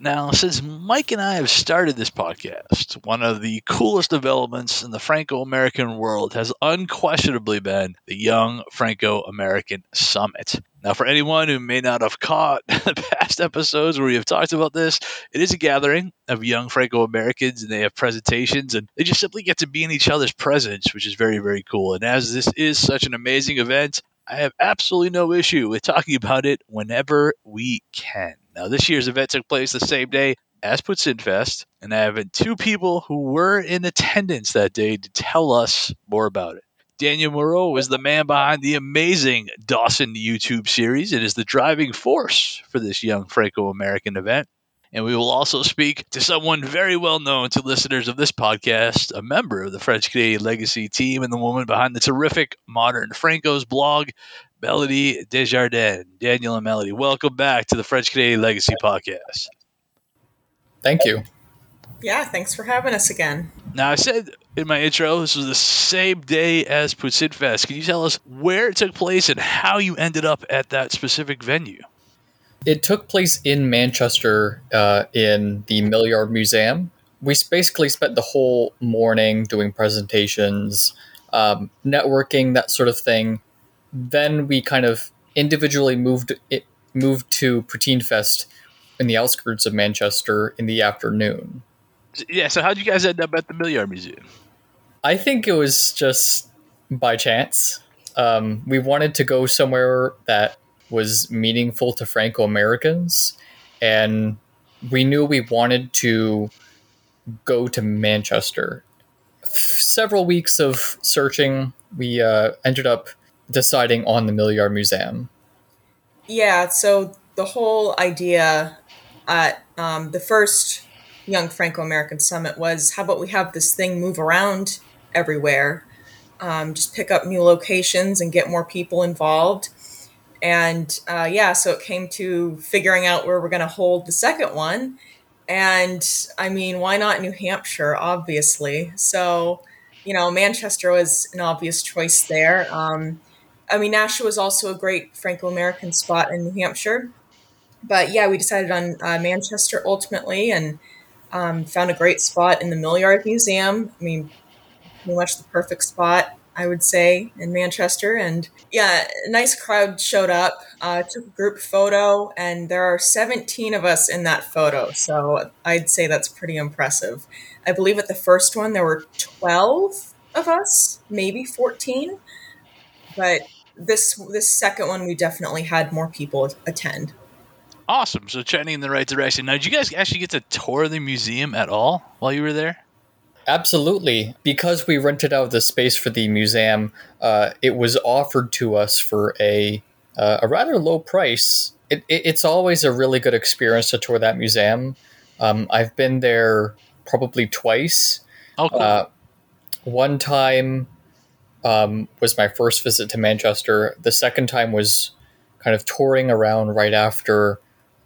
Now, since Mike and I have started this podcast, one of the coolest developments in the Franco American world has unquestionably been the Young Franco American Summit. Now, for anyone who may not have caught the past episodes where we have talked about this, it is a gathering of young Franco Americans and they have presentations and they just simply get to be in each other's presence, which is very, very cool. And as this is such an amazing event, I have absolutely no issue with talking about it whenever we can. Now, this year's event took place the same day as Poutine Fest, and I have two people who were in attendance that day to tell us more about it. Daniel Moreau is the man behind the amazing Dawson YouTube series and is the driving force for this young Franco American event. And we will also speak to someone very well known to listeners of this podcast, a member of the French Canadian Legacy team and the woman behind the terrific Modern Franco's blog, Melody Desjardins. Daniel and Melody, welcome back to the French Canadian Legacy podcast. Thank you. Yeah, thanks for having us again. Now, I said in my intro, this was the same day as Poutine Fest. Can you tell us where it took place and how you ended up at that specific venue? It took place in Manchester uh, in the Millyard Museum. We basically spent the whole morning doing presentations, um, networking, that sort of thing. Then we kind of individually moved it, moved to Poutine Fest in the outskirts of Manchester in the afternoon. Yeah, so how did you guys end up at the Millyard Museum? I think it was just by chance. Um, we wanted to go somewhere that was meaningful to Franco Americans, and we knew we wanted to go to Manchester. F- several weeks of searching, we uh, ended up deciding on the Millyard Museum. Yeah, so the whole idea at um, the first Young Franco American Summit was how about we have this thing move around everywhere, um, just pick up new locations and get more people involved. And uh, yeah, so it came to figuring out where we're going to hold the second one. And I mean, why not New Hampshire, obviously? So, you know, Manchester was an obvious choice there. Um, I mean, Nashua was also a great Franco American spot in New Hampshire. But yeah, we decided on uh, Manchester ultimately and um, found a great spot in the Millyard Museum. I mean, pretty much the perfect spot, I would say, in Manchester. And yeah, a nice crowd showed up, uh, took a group photo, and there are 17 of us in that photo. So I'd say that's pretty impressive. I believe at the first one there were 12 of us, maybe 14. But this this second one we definitely had more people attend. Awesome. So trending in the right direction. Now, did you guys actually get to tour the museum at all while you were there? Absolutely. Because we rented out the space for the museum, uh, it was offered to us for a, uh, a rather low price. It, it, it's always a really good experience to tour that museum. Um, I've been there probably twice. Oh, cool. Uh, one time um, was my first visit to Manchester. The second time was kind of touring around right after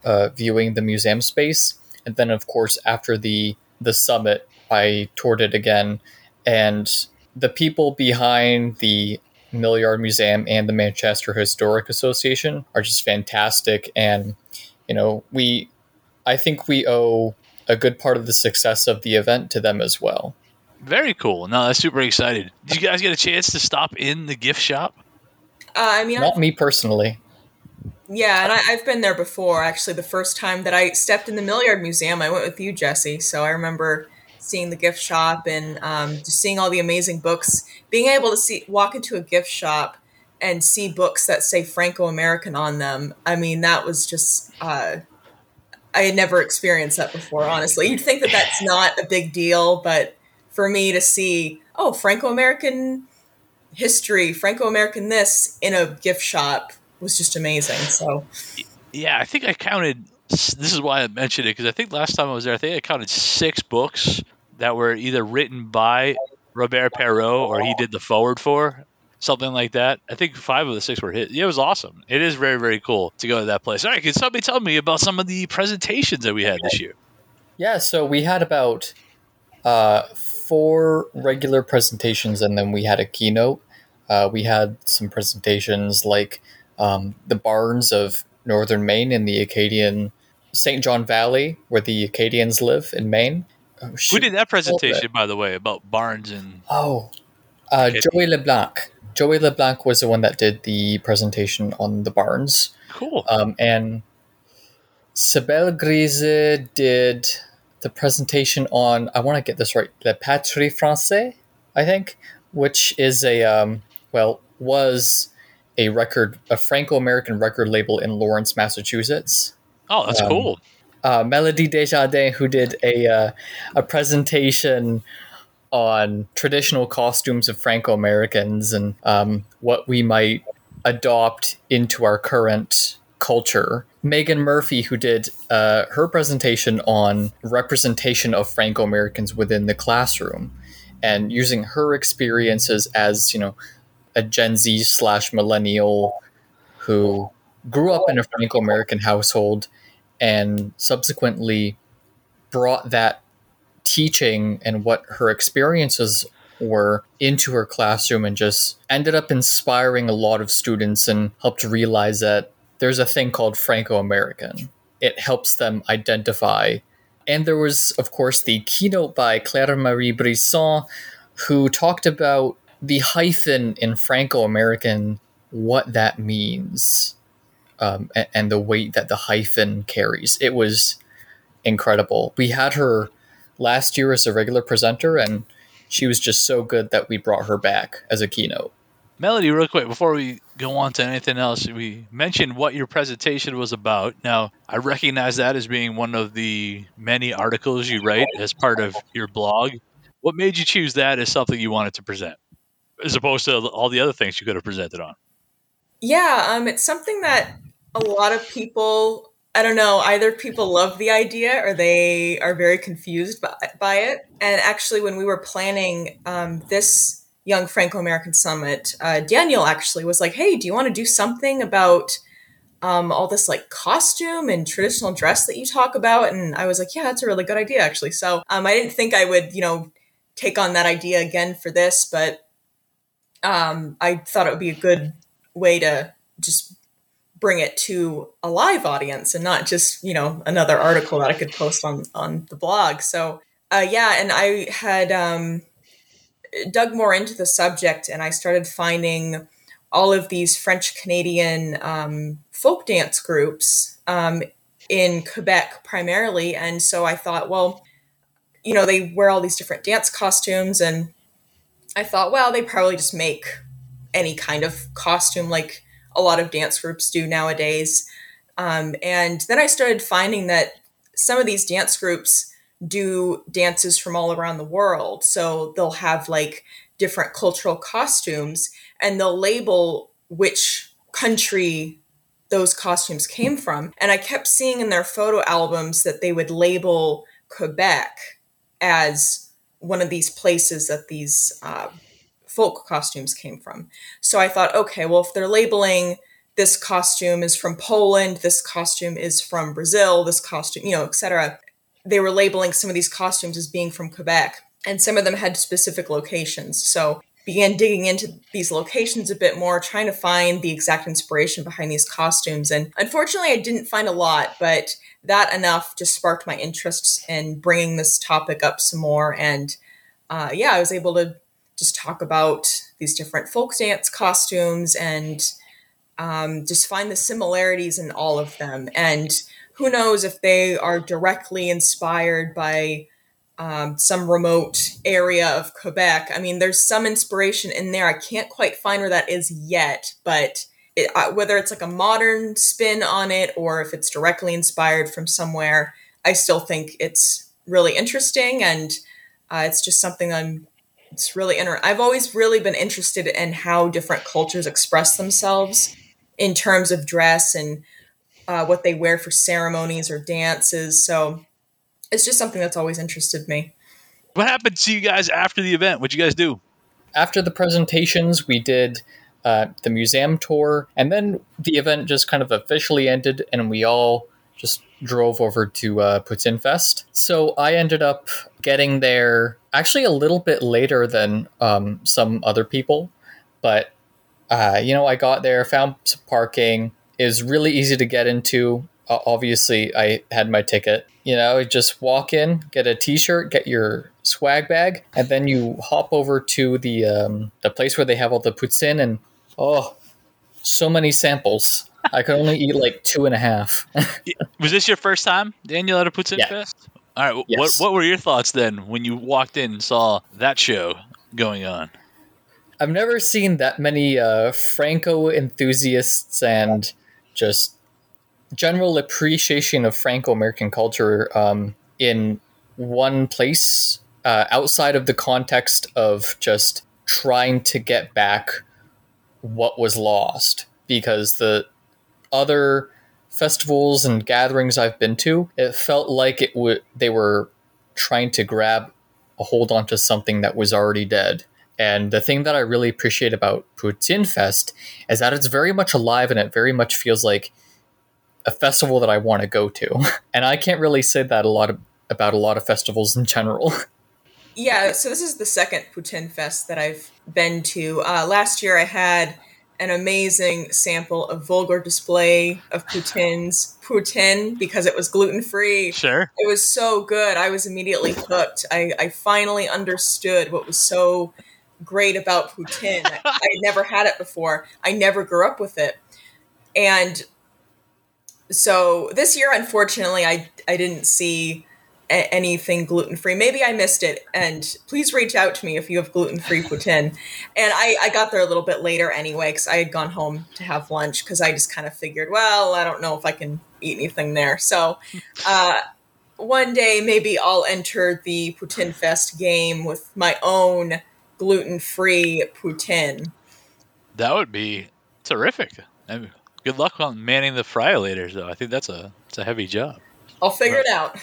uh, viewing the museum space, and then of course after the the summit, I toured it again, and the people behind the Millyard Museum and the Manchester Historic Association are just fantastic, and you know we, I think we owe a good part of the success of the event to them as well. Very cool. No, that's super excited. Did you guys get a chance to stop in the gift shop? Uh, I mean, Not I, me personally. yeah, and I, I've been there before. Actually, the first time that I stepped in the Millyard Museum, I went with you, Jesse. So I remember seeing the gift shop and um, just seeing all the amazing books. Being able to see walk into a gift shop and see books that say Franco American on them. I mean, that was just. Uh, I had never experienced that before. Honestly, you'd think that that's not a big deal, but for me to see, oh, Franco American history, Franco American this in a gift shop was just amazing. So Yeah, I think I counted. This is why I mentioned it because I think last time I was there, I think I counted six books that were either written by Robert Perrault or he did the forward for, something like that. I think five of the six were hit. Yeah, it was awesome. It is very, very cool to go to that place. All right, can somebody tell me about some of the presentations that we had this year? Yeah, so we had about uh, four regular presentations and then we had a keynote. Uh, we had some presentations like um, the Barns of northern Maine in the Acadian St. John Valley, where the Acadians live in Maine. Oh, Who did that presentation, by the way, about Barns and? Oh, uh, Joey LeBlanc. Joey LeBlanc was the one that did the presentation on the Barns. Cool. Um, and Sibel Grise did the presentation on, I want to get this right, Le Patrie Français, I think, which is a, um, well, was a record, a Franco American record label in Lawrence, Massachusetts. Oh, that's um, cool. Uh, Melody Desjardins, who did a uh, a presentation on traditional costumes of Franco Americans and um, what we might adopt into our current culture. Megan Murphy, who did uh, her presentation on representation of Franco Americans within the classroom, and using her experiences as you know a Gen Z slash millennial who grew up in a Franco American household and subsequently brought that teaching and what her experiences were into her classroom and just ended up inspiring a lot of students and helped realize that there's a thing called Franco American. It helps them identify. And there was, of course, the keynote by Claire Marie Brisson, who talked about the hyphen in Franco American, what that means, um, and, and the weight that the hyphen carries. It was incredible. We had her last year as a regular presenter, and she was just so good that we brought her back as a keynote. Melody, real quick, before we go on to anything else, we mentioned what your presentation was about. Now, I recognize that as being one of the many articles you write as part of your blog. What made you choose that as something you wanted to present? as opposed to all the other things you could have presented on. Yeah, um, it's something that a lot of people, I don't know, either people love the idea or they are very confused by, by it. And actually, when we were planning um, this Young Franco American Summit, uh, Daniel actually was like, hey, do you want to do something about um, all this like costume and traditional dress that you talk about? And I was like, yeah, that's a really good idea, actually. So um, I didn't think I would, you know, take on that idea again for this, but um, I thought it would be a good way to just bring it to a live audience and not just you know another article that I could post on on the blog. So uh, yeah, and I had um, dug more into the subject and I started finding all of these French Canadian um, folk dance groups um, in Quebec primarily, and so I thought, well, you know, they wear all these different dance costumes and I thought, well, they probably just make any kind of costume like a lot of dance groups do nowadays. Um, and then I started finding that some of these dance groups do dances from all around the world. So they'll have like different cultural costumes and they'll label which country those costumes came from. And I kept seeing in their photo albums that they would label Quebec as one of these places that these uh, folk costumes came from. So I thought, okay, well, if they're labeling this costume is from Poland, this costume is from Brazil, this costume, you know, etc. They were labeling some of these costumes as being from Quebec, and some of them had specific locations. So began digging into these locations a bit more, trying to find the exact inspiration behind these costumes. And unfortunately, I didn't find a lot, but that enough just sparked my interest in bringing this topic up some more. And uh, yeah, I was able to just talk about these different folk dance costumes and um, just find the similarities in all of them. And who knows if they are directly inspired by um, some remote area of Quebec. I mean, there's some inspiration in there. I can't quite find where that is yet, but it, uh, whether it's like a modern spin on it or if it's directly inspired from somewhere, I still think it's really interesting and uh, it's just something I'm. It's really inter- I've always really been interested in how different cultures express themselves in terms of dress and uh, what they wear for ceremonies or dances. So it's just something that's always interested me. What happened to you guys after the event? What'd you guys do? After the presentations, we did uh, the museum tour, and then the event just kind of officially ended, and we all just drove over to uh, Poutine Fest. So I ended up getting there actually a little bit later than um, some other people, but uh, you know, I got there, found some parking. Is really easy to get into. Uh, obviously, I had my ticket. You know, just walk in, get a T-shirt, get your swag bag, and then you hop over to the um, the place where they have all the poutine, and oh, so many samples. I could only eat like two and a half. Was this your first time, Daniel, at a Poutine Yeah. Fest? All right. Yes. What What were your thoughts then when you walked in and saw that show going on? I've never seen that many uh, Franco enthusiasts and just general appreciation of Franco American culture um, in one place uh, outside of the context of just trying to get back what was lost. Because the other festivals and gatherings I've been to, it felt like it would they were trying to grab a hold onto something that was already dead. And the thing that I really appreciate about Poutine Fest is that it's very much alive and it very much feels like a festival that I want to go to. And I can't really say that a lot of, about a lot of festivals in general. Yeah, so this is the second Poutine Fest that I've been to. Uh, last year I had an amazing sample of vulgar display of Putin's Putin because it was gluten free. Sure. It was so good. I was immediately hooked. I, I finally understood what was so great about poutine. I had never had it before. I never grew up with it. And so this year, unfortunately, I, I didn't see a- anything gluten free. Maybe I missed it. And please reach out to me if you have gluten free poutine. And I, I got there a little bit later anyway, because I had gone home to have lunch, because I just kind of figured, well, I don't know if I can eat anything there. So, uh, one day maybe I'll enter the Poutine Fest game with my own gluten free poutine. That would be terrific. I mean, good luck on manning the fryolators, though. I think that's a it's a heavy job. I'll figure it out.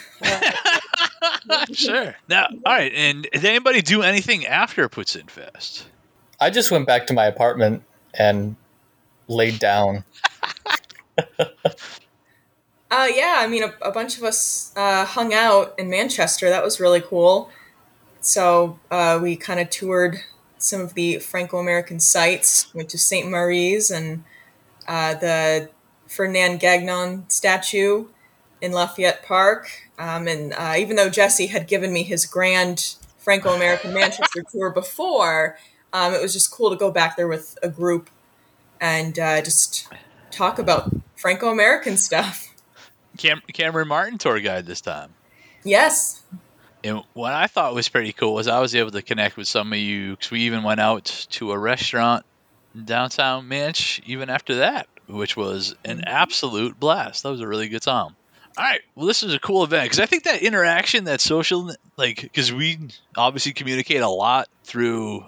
sure. Now, all right. And did anybody do anything after Poutine Fest? I just went back to my apartment and laid down. Uh, yeah, I mean, a, a bunch of us uh, hung out in Manchester. That was really cool. So uh, we kind of toured some of the Franco American sites, went to St. Marie's and uh, the Ferdinand Gagnon statue in Lafayette Park. Um, and uh, even though Jesse had given me his grand Franco American Manchester tour before, um, it was just cool to go back there with a group and uh, just talk about Franco American stuff. Cam- Cameron Martin tour guide this time. Yes. And what I thought was pretty cool was I was able to connect with some of you because we even went out to a restaurant in downtown Manch even after that, which was an mm-hmm. absolute blast. That was a really good time. All right, well, this is a cool event because I think that interaction, that social, like, because we obviously communicate a lot through,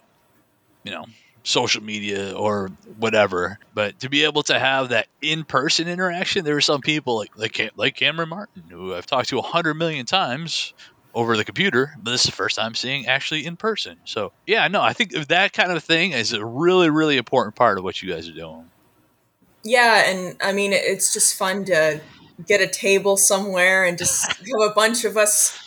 you know, social media or whatever, but to be able to have that in-person interaction, there were some people like like like Cameron Martin who I've talked to a hundred million times over the computer, but this is the first time seeing actually in person. So yeah, no, I think that kind of thing is a really, really important part of what you guys are doing. Yeah, and I mean, it's just fun to get a table somewhere and just have a bunch of us.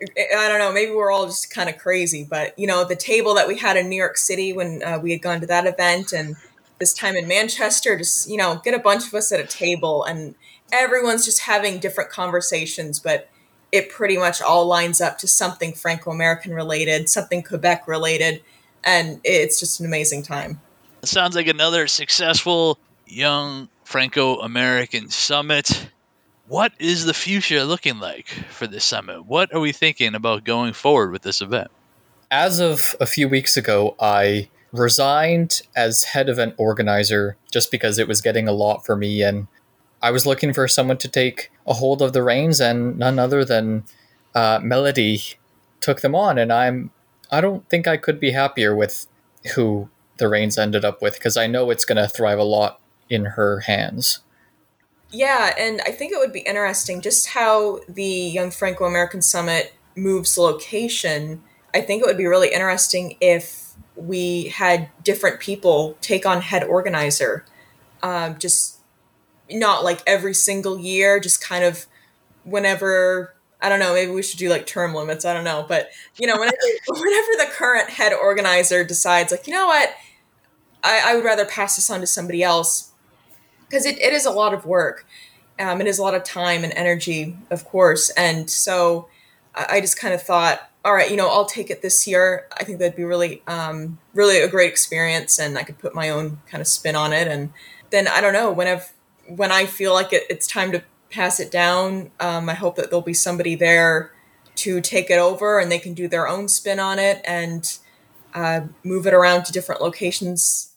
I don't know, maybe we're all just kind of crazy, but you know, the table that we had in New York City when uh, we had gone to that event and this time in Manchester, just, you know, get a bunch of us at a table and everyone's just having different conversations, but it pretty much all lines up to something Franco American related, something Quebec related, and it's just an amazing time. It sounds like another successful young Franco American summit. What is the future looking like for this summit? What are we thinking about going forward with this event? As of a few weeks ago, I resigned as head event organizer just because it was getting a lot for me and I was looking for someone to take a hold of the reins and none other than uh, Melody took them on and I'm I don't think I could be happier with who the reins ended up with because I know it's going to thrive a lot in her hands. Yeah, and I think it would be interesting just how the Young Franco American Summit moves location. I think it would be really interesting if we had different people take on head organizer. Um, just not like every single year, just kind of whenever I don't know, maybe we should do like term limits. I don't know. But you know, whenever whenever the current head organizer decides like, you know what, I, I would rather pass this on to somebody else because it, it is a lot of work. Um, it is a lot of time and energy, of course. And so I just kind of thought, all right, you know, I'll take it this year. I think that'd be really, um, really a great experience, and I could put my own kind of spin on it. And then I don't know, whenever when I feel like it, it's time to pass it down, um, I hope that there'll be somebody there to take it over, and they can do their own spin on it and uh, move it around to different locations.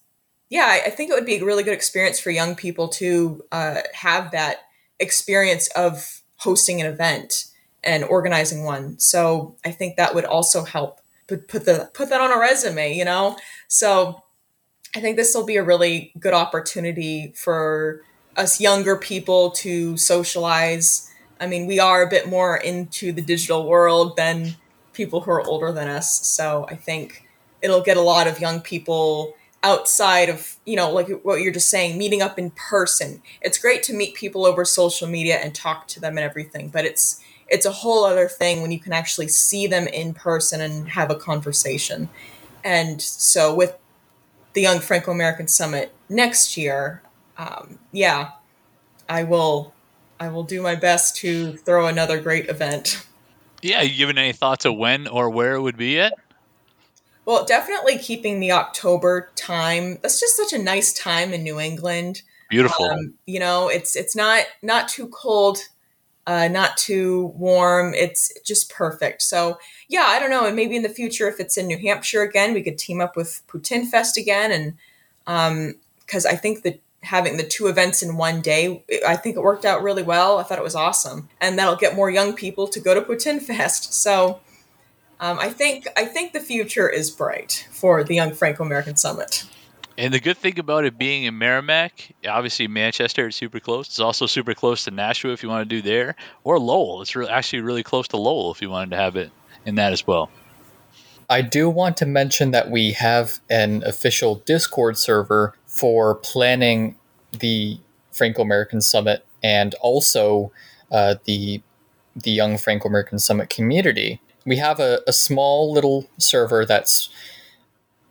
Yeah, I, I, think it would be a really good experience for young people to uh, have that experience of hosting an event and organizing one. So I think that would also help put, put the put that on a resume, you know. So I think this will be a really good opportunity for us younger people to socialize. I mean, we are a bit more into the digital world than people who are older than us. So I think it'll get a lot of young people outside of, you know, like what you're just saying, meeting up in person. It's great to meet people over social media and talk to them and everything, but it's it's a whole other thing when you can actually see them in person and have a conversation. And so with the Young Franco American Summit next year, um, yeah, I will I will do my best to throw another great event. Yeah, you given any thoughts of when or where it would be at? Well, definitely keeping the October time. That's just such a nice time in New England. Beautiful. Um, you know, it's it's not not too cold uh, not too warm. It's just perfect. So yeah, I don't know. And maybe in the future, if it's in New Hampshire again, we could team up with Poutine Fest again. And because um, I think that having the two events in one day, I think it worked out really well. I thought it was awesome, and that'll get more young people to go to Poutine Fest. So um, I think I think the future is bright for the Young Franco American Summit. And the good thing about it being in Merrimack, obviously Manchester is super close. It's also super close to Nashua if you want to do there, or Lowell. It's re- actually really close to Lowell if you wanted to have it in that as well. I do want to mention that we have an official Discord server for planning the Franco American Summit and also uh, the the Young Franco American Summit community. We have a, a small little server that's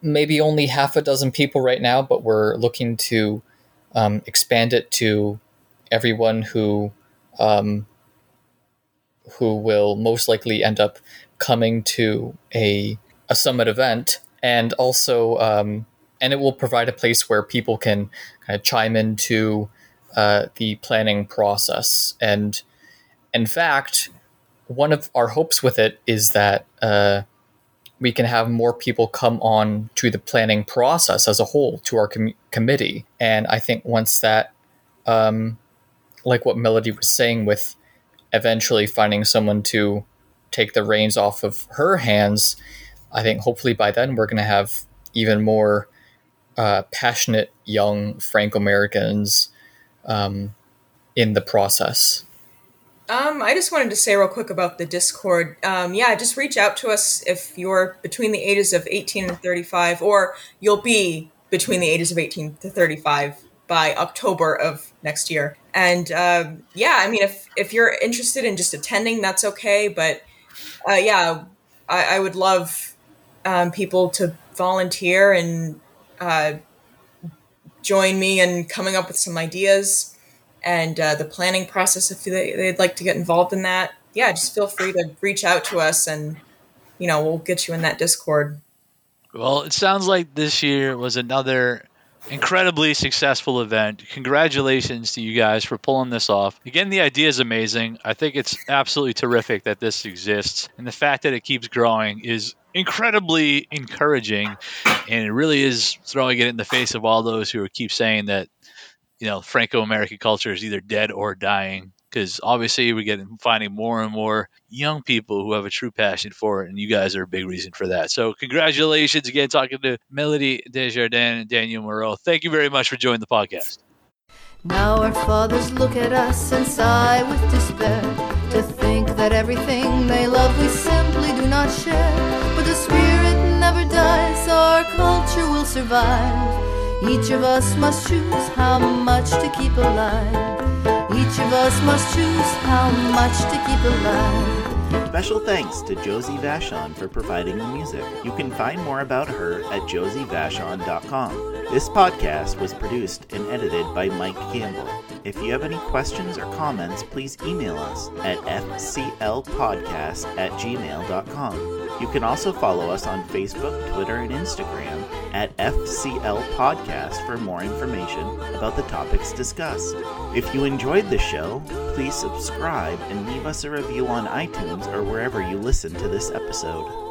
maybe only half a dozen people right now, but we're looking to um, expand it to everyone who um, who will most likely end up coming to a a summit event, and also um, and it will provide a place where people can kind of chime into uh, the planning process. And in fact, one of our hopes with it is that. Uh, we can have more people come on to the planning process as a whole to our com- committee. And I think once that, um, like what Melody was saying, with eventually finding someone to take the reins off of her hands, I think hopefully by then we're going to have even more uh, passionate young Franco Americans um, in the process. Um, I just wanted to say real quick about the Discord. Um, yeah, just reach out to us if you're between the ages of 18 and 35, or you'll be between the ages of 18 to 35 by October of next year. And um, yeah, I mean, if if you're interested in just attending, that's okay. But uh, yeah, I, I, would love um, people to volunteer and uh, join me in coming up with some ideas and uh, the planning process if they, they'd like to get involved in that. Yeah just feel free to reach out to us and you know we'll get you in that discord. Well it sounds like this year was another incredibly successful event. Congratulations to you guys for pulling this off. Again the idea is amazing. I think it's absolutely terrific that this exists and the fact that it keeps growing is incredibly encouraging and it really is throwing it in the face of all those who keep saying that you know Franco-American culture is either dead or dying because obviously we're getting finding more and more young people who have a true passion for it, and you guys are a big reason for that. So congratulations again, talking to Melody Desjardins and Daniel Moreau. Thank you very much for joining the podcast. Now our fathers look at us and sigh with despair to think that everything they love we simply do not share. The spirit never dies, our culture will survive. Each of us must choose how much to keep alive. Each of us must choose how much to keep alive. Special thanks to Josie Vachon for providing the music. You can find more about her at josievachon.com. This podcast was produced and edited by Mike Campbell. If you have any questions or comments, please email us at fclpodcast at gmail.com. You can also follow us on Facebook, Twitter, and Instagram at FCL Podcast for more information about the topics discussed. If you enjoyed the show, please subscribe and leave us a review on iTunes or wherever you listen to this episode.